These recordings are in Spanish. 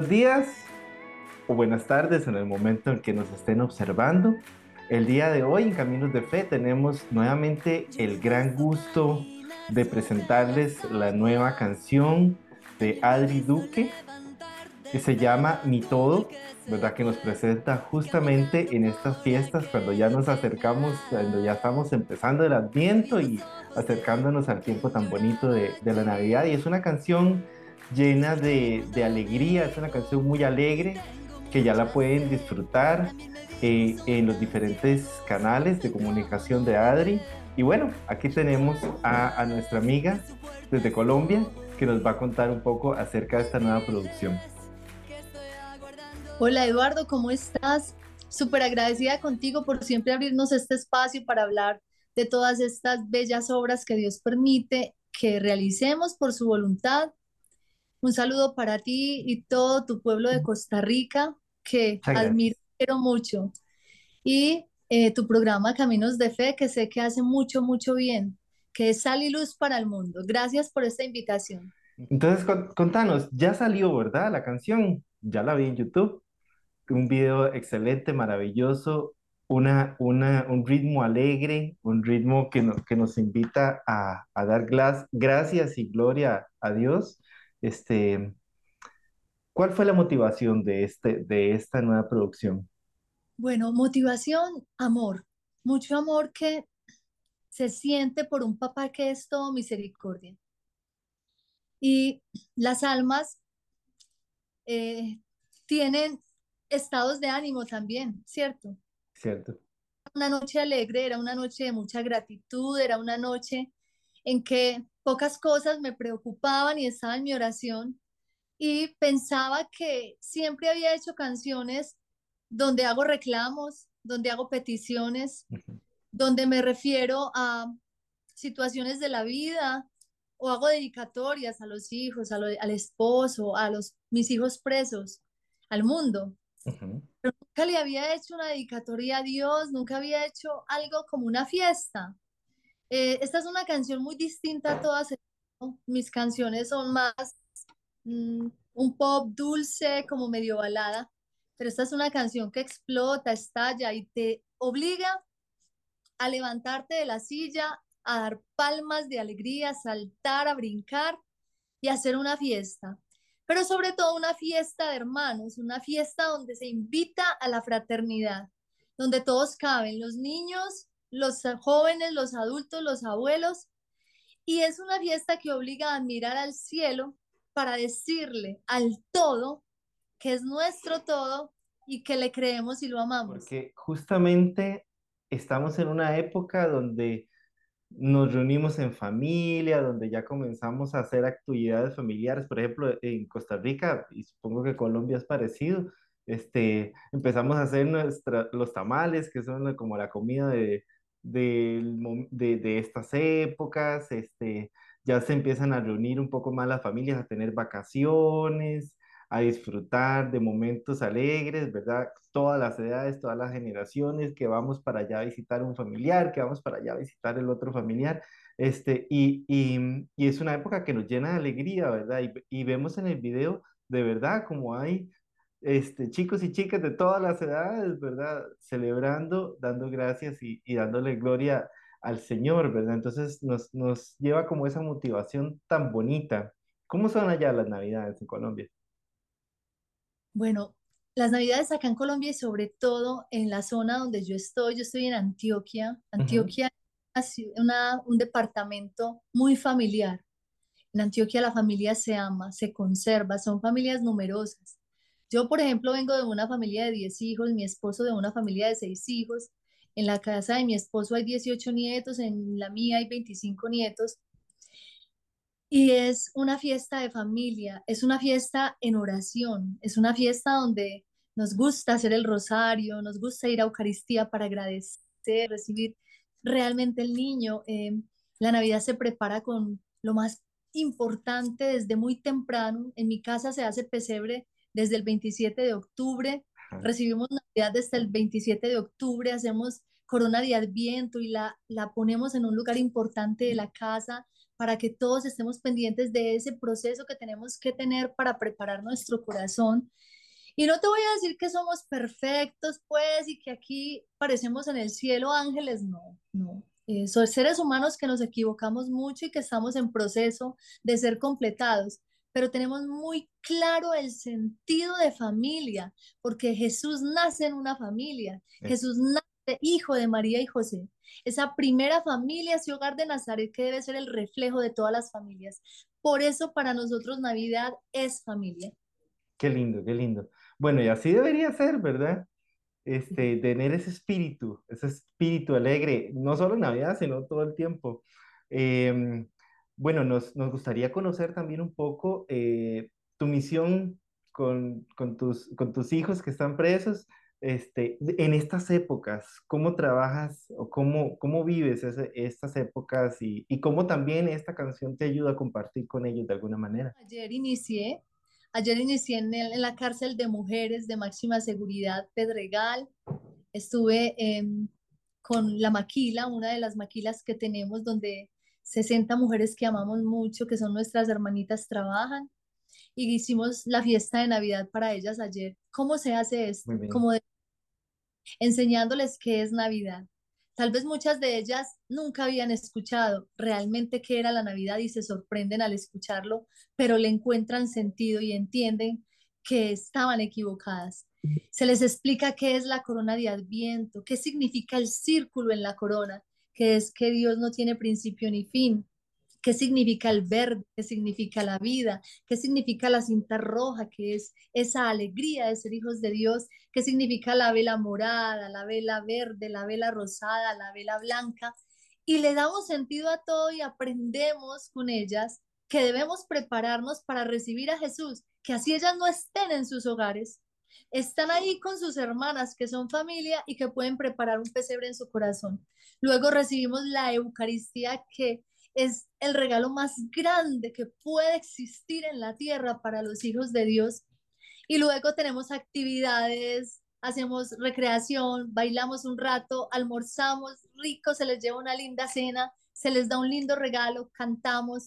buenos días o buenas tardes en el momento en que nos estén observando. El día de hoy en Caminos de Fe tenemos nuevamente el gran gusto de presentarles la nueva canción de Adri Duque que se llama Mi Todo, ¿verdad? Que nos presenta justamente en estas fiestas cuando ya nos acercamos, cuando ya estamos empezando el Adviento y acercándonos al tiempo tan bonito de, de la Navidad. Y es una canción llena de, de, alegría, es una canción muy alegre que ya la pueden disfrutar eh, en los diferentes canales de comunicación de Adri. Y bueno, aquí tenemos a, a nuestra amiga desde Colombia que nos va a contar un poco acerca de esta nueva producción. Hola Eduardo, ¿cómo estás? Súper agradecida contigo por siempre abrirnos este espacio para hablar de todas estas bellas obras que Dios permite que realicemos por su voluntad. Un saludo para ti y todo tu pueblo de Costa Rica, que admiro mucho. Y eh, tu programa Caminos de Fe, que sé que hace mucho, mucho bien, que es sal y luz para el mundo. Gracias por esta invitación. Entonces, contanos, ya salió, ¿verdad? La canción, ya la vi en YouTube. Un video excelente, maravilloso, una, una, un ritmo alegre, un ritmo que, que nos invita a, a dar gracias y gloria a Dios. Este, ¿Cuál fue la motivación de, este, de esta nueva producción? Bueno, motivación, amor, mucho amor que se siente por un papá que es todo misericordia. Y las almas eh, tienen estados de ánimo también, ¿cierto? Cierto. Una noche alegre, era una noche de mucha gratitud, era una noche en que pocas cosas me preocupaban y estaba en mi oración y pensaba que siempre había hecho canciones donde hago reclamos, donde hago peticiones, donde me refiero a situaciones de la vida o hago dedicatorias a los hijos, al esposo, a los, mis hijos presos, al mundo. Pero nunca le había hecho una dedicatoria a Dios, nunca había hecho algo como una fiesta. Eh, esta es una canción muy distinta a todas. Mis canciones son más mm, un pop dulce, como medio balada, pero esta es una canción que explota, estalla y te obliga a levantarte de la silla, a dar palmas de alegría, a saltar, a brincar y a hacer una fiesta. Pero sobre todo una fiesta de hermanos, una fiesta donde se invita a la fraternidad, donde todos caben, los niños, los jóvenes, los adultos, los abuelos. Y es una fiesta que obliga a mirar al cielo para decirle al todo que es nuestro todo y que le creemos y lo amamos. Porque justamente estamos en una época donde nos reunimos en familia, donde ya comenzamos a hacer actividades familiares, por ejemplo, en Costa Rica, y supongo que Colombia es parecido, este, empezamos a hacer nuestra, los tamales, que son como la comida de, de, de, estas épocas, este, ya se empiezan a reunir un poco más las familias, a tener vacaciones, a disfrutar de momentos alegres, ¿verdad? Todas las edades, todas las generaciones, que vamos para allá a visitar un familiar, que vamos para allá a visitar el otro familiar, este, y, y, y es una época que nos llena de alegría, ¿verdad? Y, y vemos en el video, de verdad, como hay este, chicos y chicas de todas las edades, ¿verdad? Celebrando, dando gracias y, y dándole gloria al Señor, ¿verdad? Entonces nos, nos lleva como esa motivación tan bonita. ¿Cómo son allá las Navidades en Colombia? Bueno, las Navidades acá en Colombia y sobre todo en la zona donde yo estoy, yo estoy en Antioquia. Antioquia es una, un departamento muy familiar. En Antioquia la familia se ama, se conserva, son familias numerosas. Yo, por ejemplo, vengo de una familia de 10 hijos, mi esposo de una familia de 6 hijos. En la casa de mi esposo hay 18 nietos, en la mía hay 25 nietos. Y es una fiesta de familia, es una fiesta en oración, es una fiesta donde nos gusta hacer el rosario, nos gusta ir a Eucaristía para agradecer, recibir realmente el niño. Eh, la Navidad se prepara con lo más importante desde muy temprano. En mi casa se hace pesebre desde el 27 de octubre Recibimos Navidad desde el 27 de octubre, hacemos corona de adviento y la, la ponemos en un lugar importante de la casa para que todos estemos pendientes de ese proceso que tenemos que tener para preparar nuestro corazón. Y no te voy a decir que somos perfectos, pues, y que aquí parecemos en el cielo ángeles, no, no. Eh, son seres humanos que nos equivocamos mucho y que estamos en proceso de ser completados, pero tenemos muy claro el sentido de familia, porque Jesús nace en una familia, Jesús nace hijo de María y José. Esa primera familia, ese hogar de Nazaret que debe ser el reflejo de todas las familias. Por eso para nosotros Navidad es familia. Qué lindo, qué lindo. Bueno, y así debería ser, ¿verdad? Este, tener ese espíritu, ese espíritu alegre, no solo en Navidad, sino todo el tiempo. Em, bueno, nos, nos, gustaría conocer también un poco eh, tu misión con, con, tus, con tus hijos que están presos este, en estas épocas, ¿cómo trabajas o cómo, cómo vives estas épocas y, y, cómo también esta canción te ayuda a compartir con ellos de alguna manera? Ayer inicié, ayer inicié en, en la cárcel de mujeres de máxima seguridad Pedregal. Estuve em, con la maquila, una de las maquilas que tenemos donde 60 mujeres que amamos mucho, que son nuestras hermanitas, trabajan y hicimos la fiesta de Navidad para ellas ayer. ¿Cómo se hace esto? Como enseñándoles qué es Navidad. Tal vez muchas de ellas nunca habían escuchado realmente qué era la Navidad y se sorprenden al escucharlo, pero le encuentran sentido y entienden que estaban equivocadas. Se les explica qué es la corona de Adviento, qué significa el círculo en la corona, que es que Dios no tiene principio ni fin, qué significa el verde, qué significa la vida, qué significa la cinta roja, que es esa alegría de ser hijos de Dios, qué significa la vela morada, la vela verde, la vela rosada, la vela blanca. Y le damos sentido a todo y aprendemos con ellas que debemos prepararnos para recibir a Jesús, que así ellas no estén en sus hogares, están ahí con sus hermanas que son familia y que pueden preparar un pesebre en su corazón. Luego recibimos la Eucaristía que es el regalo más grande que puede existir en la tierra para los hijos de Dios. Y luego tenemos actividades, hacemos recreación, bailamos un rato, almorzamos rico, se les lleva una linda cena, se les da un lindo regalo, cantamos.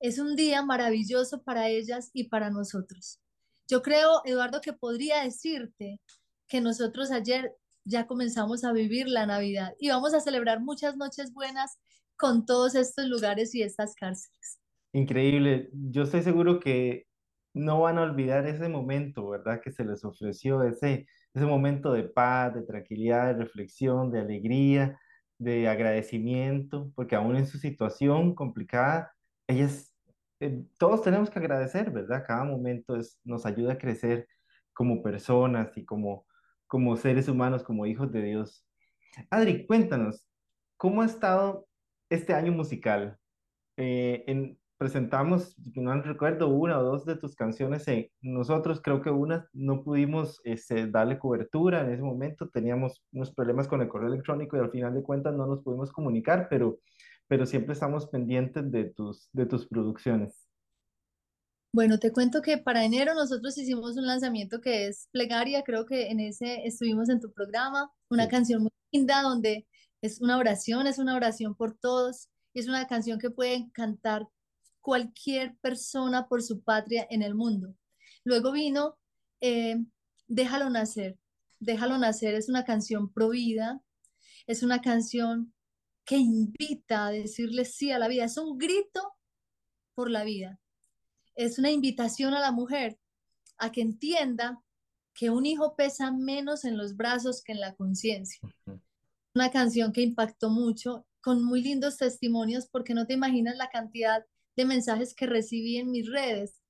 Es un día maravilloso para ellas y para nosotros. Yo creo, Eduardo, que podría decirte que nosotros ayer ya comenzamos a vivir la Navidad y vamos a celebrar muchas noches buenas con todos estos lugares y estas cárceles. Increíble. Yo estoy seguro que no van a olvidar ese momento, ¿verdad? Que se les ofreció, ese, momento de paz, de tranquilidad, de reflexión, de alegría, de agradecimiento, porque aún en su situación complicada, ellas, eh, todos tenemos que agradecer, ¿verdad? Cada momento es, nos ayuda a crecer como personas y como, como seres humanos, como hijos de Dios. Adri, cuéntanos, ¿cómo ha estado este año musical. Eh, en, presentamos, no recuerdo, una o dos de tus canciones. nosotros creo que una no pudimos este, darle cobertura en ese momento. Teníamos unos problemas con el correo electrónico y al final de cuentas no nos pudimos comunicar, pero, pero siempre estamos pendientes de tus, de tus producciones. Bueno, te cuento que para enero nosotros hicimos un lanzamiento que es Plegaria, creo que en ese estuvimos en tu programa, una canción muy linda donde es una oración, es una oración por todos y es una canción que puede cantar cualquier persona por su patria en el mundo. Luego vino eh, Déjalo nacer. Déjalo nacer es una canción pro vida, es una canción que invita a decirle sí a la vida, es un grito por la vida, es una invitación a la mujer a que entienda que un hijo pesa menos en los brazos que en la conciencia. Una canción que impactó mucho, con muy lindos testimonios, porque no te imaginas la cantidad de mensajes que recibí en mis redes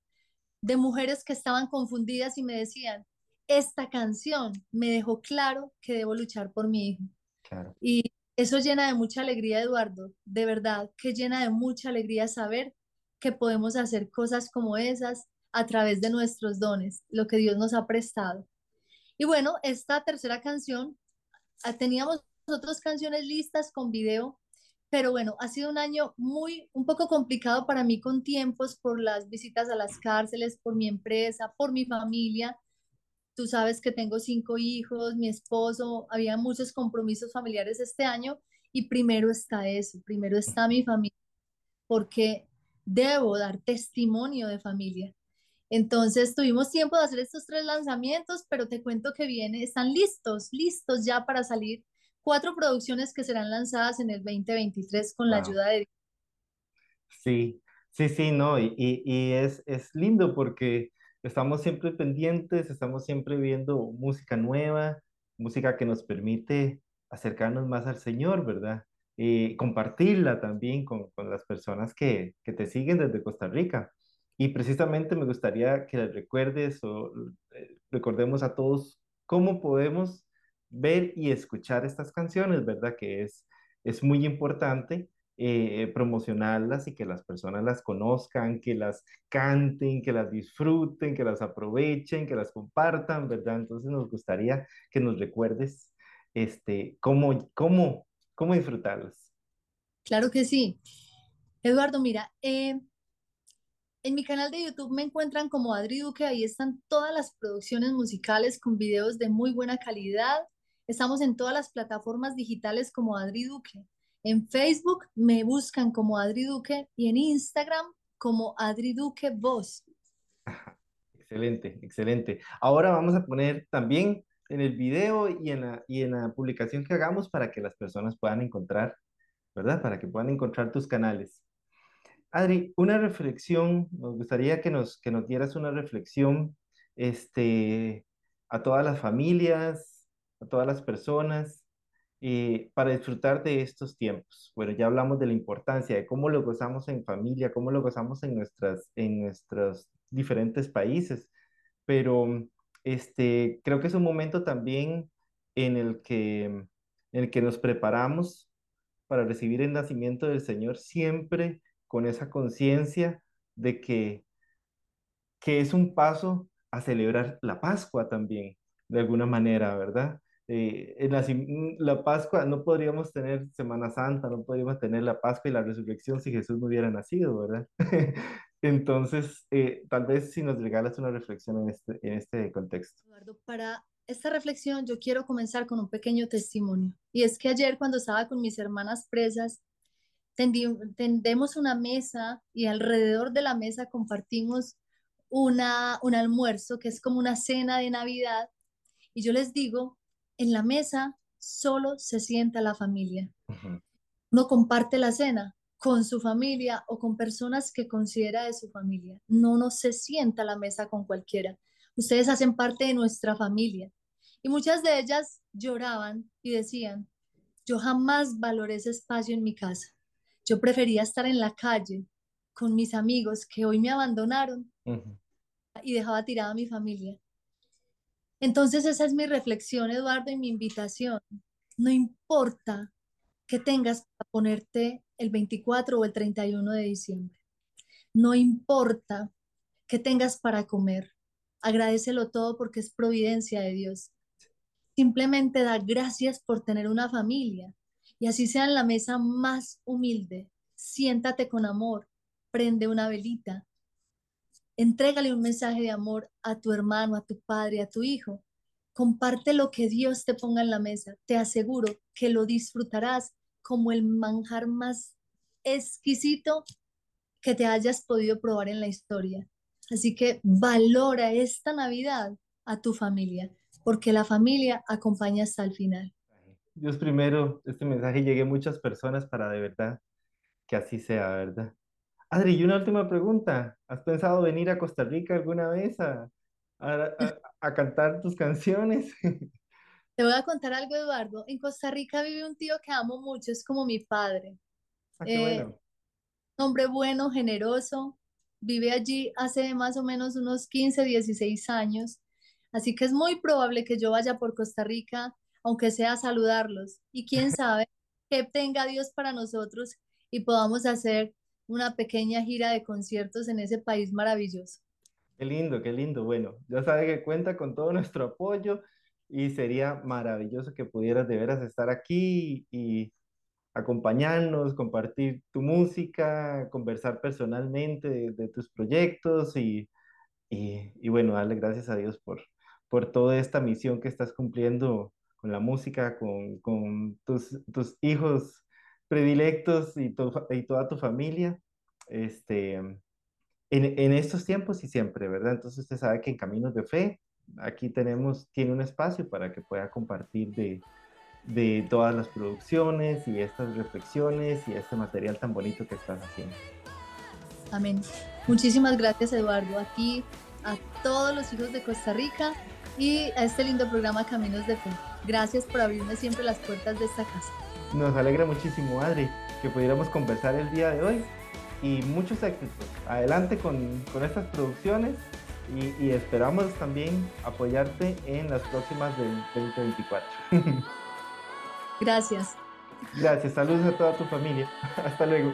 de mujeres que estaban confundidas y me decían, esta canción me dejó claro que debo luchar por mi hijo. Y eso llena de mucha alegría, Eduardo, de verdad, que llena de mucha alegría saber que podemos hacer cosas como esas a través de nuestros dones, lo que Dios nos ha prestado. Y bueno, esta tercera canción, ah, teníamos otras canciones listas con video, pero bueno, ha sido un año muy, un poco complicado para mí con tiempos por las visitas a las cárceles, por mi empresa, por mi familia. Tú sabes que tengo cinco hijos, mi esposo, había muchos compromisos familiares este año y primero está eso, primero está mi familia, porque debo dar testimonio de familia. Entonces tuvimos tiempo de hacer estos tres lanzamientos, pero te cuento que viene, están listos, listos ya para salir cuatro producciones que serán lanzadas en el 2023 con la Wow. ayuda de Sí, sí, sí, no, y, y, y es, es lindo porque estamos siempre pendientes, estamos siempre viendo música nueva, música que nos permite acercarnos más al Señor, ¿verdad? Y compartirla también con, con las personas que, que te siguen desde Costa Rica. Y precisamente me gustaría que les recuerdes o eh, recordemos a todos cómo podemos ver y escuchar estas canciones, ¿verdad? Que es, es muy importante eh, promocionarlas y que las personas las conozcan, que las canten, que las disfruten, que las aprovechen, que las compartan, ¿verdad? Entonces nos gustaría que nos recuerdes este, cómo, cómo, cómo disfrutarlas. Claro que sí. Eduardo, mira, eh, en mi canal de YouTube me encuentran como Adri Duque, ahí están todas las producciones musicales con videos de muy buena calidad. Estamos en todas las plataformas digitales como Adri Duque. En Facebook me buscan como Adri Duque y en Instagram como Adri Duque Voz. Excelente, excelente. Ahora vamos a poner también en el video y en la, y en la publicación que hagamos para que las personas puedan encontrar, ¿verdad? Para que puedan encontrar tus canales. Adri, una reflexión, nos gustaría que nos, que nos dieras una reflexión este, a todas las familias, a todas las personas, eh, para disfrutar de estos tiempos. Bueno, ya hablamos de la importancia, de cómo lo gozamos en familia, cómo lo gozamos en nuestras, en nuestros diferentes países, pero este, creo que es un momento también en el que, en el que nos preparamos para recibir el nacimiento del Señor siempre con esa conciencia de que, que es un paso a celebrar la Pascua también, de alguna manera, ¿verdad? Eh, el nacim- la Pascua, no podríamos tener Semana Santa, no podríamos tener la Pascua y la resurrección si Jesús no hubiera nacido, ¿verdad? Entonces, eh, tal vez si nos regalas una reflexión en este, en este contexto. Eduardo, para esta reflexión yo quiero comenzar con un pequeño testimonio. Y es que ayer cuando estaba con mis hermanas presas, tendemos una mesa y alrededor de la mesa compartimos una, un almuerzo que es como una cena de Navidad. Y yo les digo, en la mesa solo se sienta la familia. Uno comparte la cena con su familia o con personas que considera de su familia. No nos se sienta a la mesa con cualquiera. Ustedes hacen parte de nuestra familia. Y muchas de ellas lloraban y decían, yo jamás valoré ese espacio en mi casa. Yo prefería estar en la calle con mis amigos que hoy me abandonaron y dejaba tirada a mi familia. Entonces esa es mi reflexión, Eduardo, y mi invitación. No importa que tengas para ponerte el 24 o el 31 de diciembre. No importa que tengas para comer. Agradecelo todo porque es providencia de Dios. Simplemente da gracias por tener una familia y así sea en la mesa más humilde. Siéntate con amor, prende una velita, entrégale un mensaje de amor a tu hermano, a tu padre, a tu hijo. Comparte lo que Dios te ponga en la mesa. Te aseguro que lo disfrutarás como el manjar más exquisito que te hayas podido probar en la historia. Así que valora esta Navidad a tu familia, porque la familia acompaña hasta el final. Dios primero, este mensaje llegue a muchas personas para de verdad que así sea, ¿verdad? Adri, y una última pregunta. ¿Has pensado venir a Costa Rica alguna vez a, a, a- a cantar tus canciones? Te voy a contar algo, Eduardo. En Costa Rica vive un tío que amo mucho, es como mi padre. Ah, qué Eh, bueno. hombre bueno, generoso, vive allí hace más o menos unos 15, 16 años. Así que es muy probable que yo vaya por Costa Rica, aunque sea a saludarlos. Y quién sabe qué tenga Dios para nosotros y podamos hacer una pequeña gira de conciertos en ese país maravilloso. Qué lindo, qué lindo. Bueno, ya sabe que cuenta con todo nuestro apoyo y sería maravilloso que pudieras de veras estar aquí y acompañarnos, compartir tu música, conversar personalmente de, tus proyectos y, y, y bueno, darle gracias a Dios por, por toda esta misión que estás cumpliendo con la música, con, con tus, tus, hijos predilectos y, y, toda tu familia, este, en, en, estos tiempos y siempre, ¿verdad? Entonces usted sabe que en Caminos de Fe, aquí tenemos, tiene un espacio para que pueda compartir de, de todas las producciones y estas reflexiones y este material tan bonito que estás haciendo. Amén. Muchísimas gracias Eduardo. Aquí a todos los hijos de Costa Rica y a este lindo programa Caminos de Fe. Gracias por abrirme siempre las puertas de esta casa. Nos alegra muchísimo, Adri, que pudiéramos conversar el día de hoy y muchos éxitos. Adelante con, con estas producciones y, y, esperamos también apoyarte en las próximas del 2024. Gracias. Gracias, saludos a toda tu familia. Hasta luego.